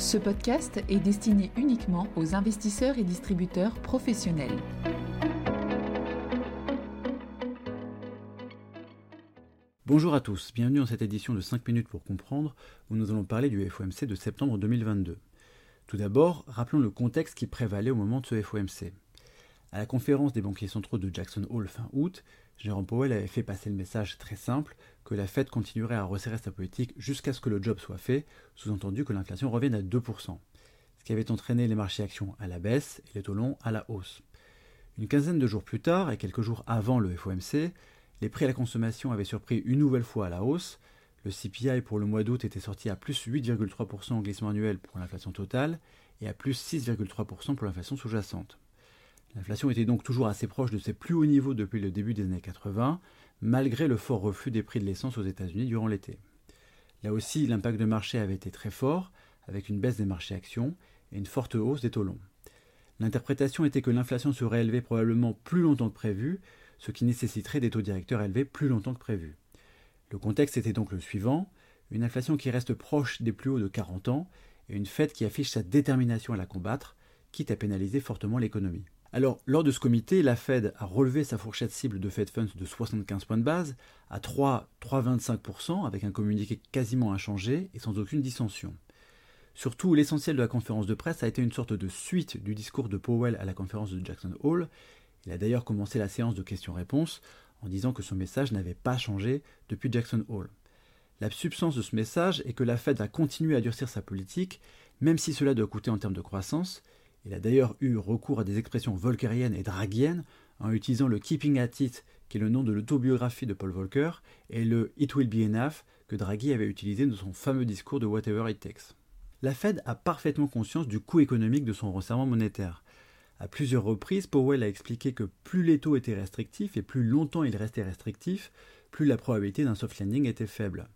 Ce podcast est destiné uniquement aux investisseurs et distributeurs professionnels. Bonjour à tous, bienvenue dans cette édition de 5 minutes pour comprendre où nous allons parler du FOMC de septembre 2022. Tout d'abord, rappelons le contexte qui prévalait au moment de ce FOMC. À la conférence des banquiers centraux de Jackson Hole fin août, Jérôme Powell avait fait passer le message très simple que la Fed continuerait à resserrer sa politique jusqu'à ce que le job soit fait, sous-entendu que l'inflation revienne à 2%, ce qui avait entraîné les marchés actions à la baisse et les taux longs à la hausse. Une quinzaine de jours plus tard, et quelques jours avant le FOMC, les prix à la consommation avaient surpris une nouvelle fois à la hausse. Le CPI pour le mois d'août était sorti à plus 8,3% en glissement annuel pour l'inflation totale et à plus 6,3% pour l'inflation sous-jacente. L'inflation était donc toujours assez proche de ses plus hauts niveaux depuis le début des années 80, malgré le fort reflux des prix de l'essence aux États-Unis durant l'été. Là aussi, l'impact de marché avait été très fort, avec une baisse des marchés actions et une forte hausse des taux longs. L'interprétation était que l'inflation serait élevée probablement plus longtemps que prévu, ce qui nécessiterait des taux directeurs élevés plus longtemps que prévu. Le contexte était donc le suivant, une inflation qui reste proche des plus hauts de 40 ans et une Fed qui affiche sa détermination à la combattre, quitte à pénaliser fortement l'économie. Alors, lors de ce comité, la Fed a relevé sa fourchette cible de Fed Funds de 75 points de base à 3,25% avec un communiqué quasiment inchangé et sans aucune dissension. Surtout, l'essentiel de la conférence de presse a été une sorte de suite du discours de Powell à la conférence de Jackson Hole. Il a d'ailleurs commencé la séance de questions-réponses en disant que son message n'avait pas changé depuis Jackson Hole. La substance de ce message est que la Fed va continuer à durcir sa politique, même si cela doit coûter en termes de croissance, il a d'ailleurs eu recours à des expressions volckeriennes et draguiennes en utilisant le Keeping at It, qui est le nom de l'autobiographie de Paul Volcker, et le It Will Be Enough, que Draghi avait utilisé dans son fameux discours de Whatever It Takes. La Fed a parfaitement conscience du coût économique de son resserrement monétaire. À plusieurs reprises, Powell a expliqué que plus les taux étaient restrictifs et plus longtemps ils restaient restrictifs, plus la probabilité d'un soft landing était faible.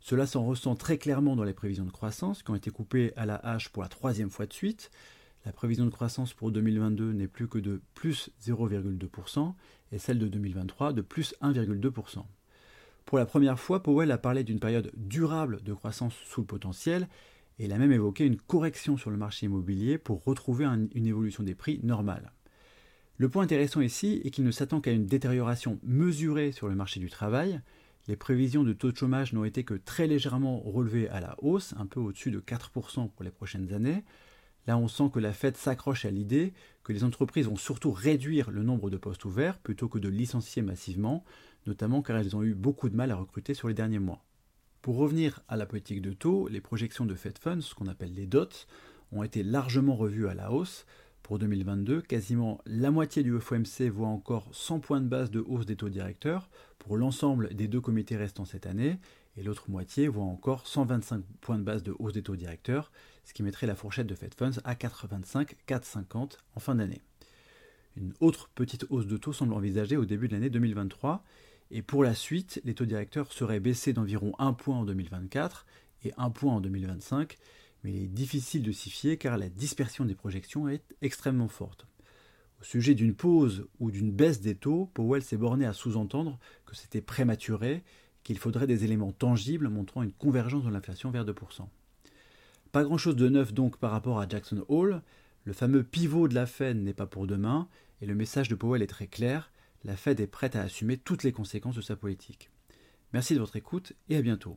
Cela s'en ressent très clairement dans les prévisions de croissance qui ont été coupées à la hache pour la troisième fois de suite, la prévision de croissance pour 2022 n'est plus que de plus 0,2% et celle de 2023 de plus 1,2%. Pour la première fois, Powell a parlé d'une période durable de croissance sous le potentiel et il a même évoqué une correction sur le marché immobilier pour retrouver une évolution des prix normale. Le point intéressant ici est qu'il ne s'attend qu'à une détérioration mesurée sur le marché du travail. Les prévisions de taux de chômage n'ont été que très légèrement relevées à la hausse, un peu au-dessus de 4% pour les prochaines années. Là, on sent que la Fed s'accroche à l'idée que les entreprises vont surtout réduire le nombre de postes ouverts plutôt que de licencier massivement, notamment car elles ont eu beaucoup de mal à recruter sur les derniers mois. Pour revenir à la politique de taux, les projections de Fed Funds, ce qu'on appelle les DOTS, ont été largement revues à la hausse. Pour 2022, quasiment la moitié du FOMC voit encore 100 points de base de hausse des taux directeurs pour l'ensemble des deux comités restants cette année, et l'autre moitié voit encore 125 points de base de hausse des taux directeurs, ce qui mettrait la fourchette de Fed Funds à 4,25, 4,50 en fin d'année. Une autre petite hausse de taux semble envisagée au début de l'année 2023, et pour la suite, les taux directeurs seraient baissés d'environ 1 point en 2024 et 1 point en 2025, mais il est difficile de s'y fier car la dispersion des projections est extrêmement forte. Au sujet d'une pause ou d'une baisse des taux, Powell s'est borné à sous-entendre que c'était prématuré qu'il faudrait des éléments tangibles montrant une convergence de l'inflation vers 2%. Pas grand-chose de neuf donc par rapport à Jackson Hole, le fameux pivot de la Fed n'est pas pour demain, et le message de Powell est très clair, la Fed est prête à assumer toutes les conséquences de sa politique. Merci de votre écoute et à bientôt.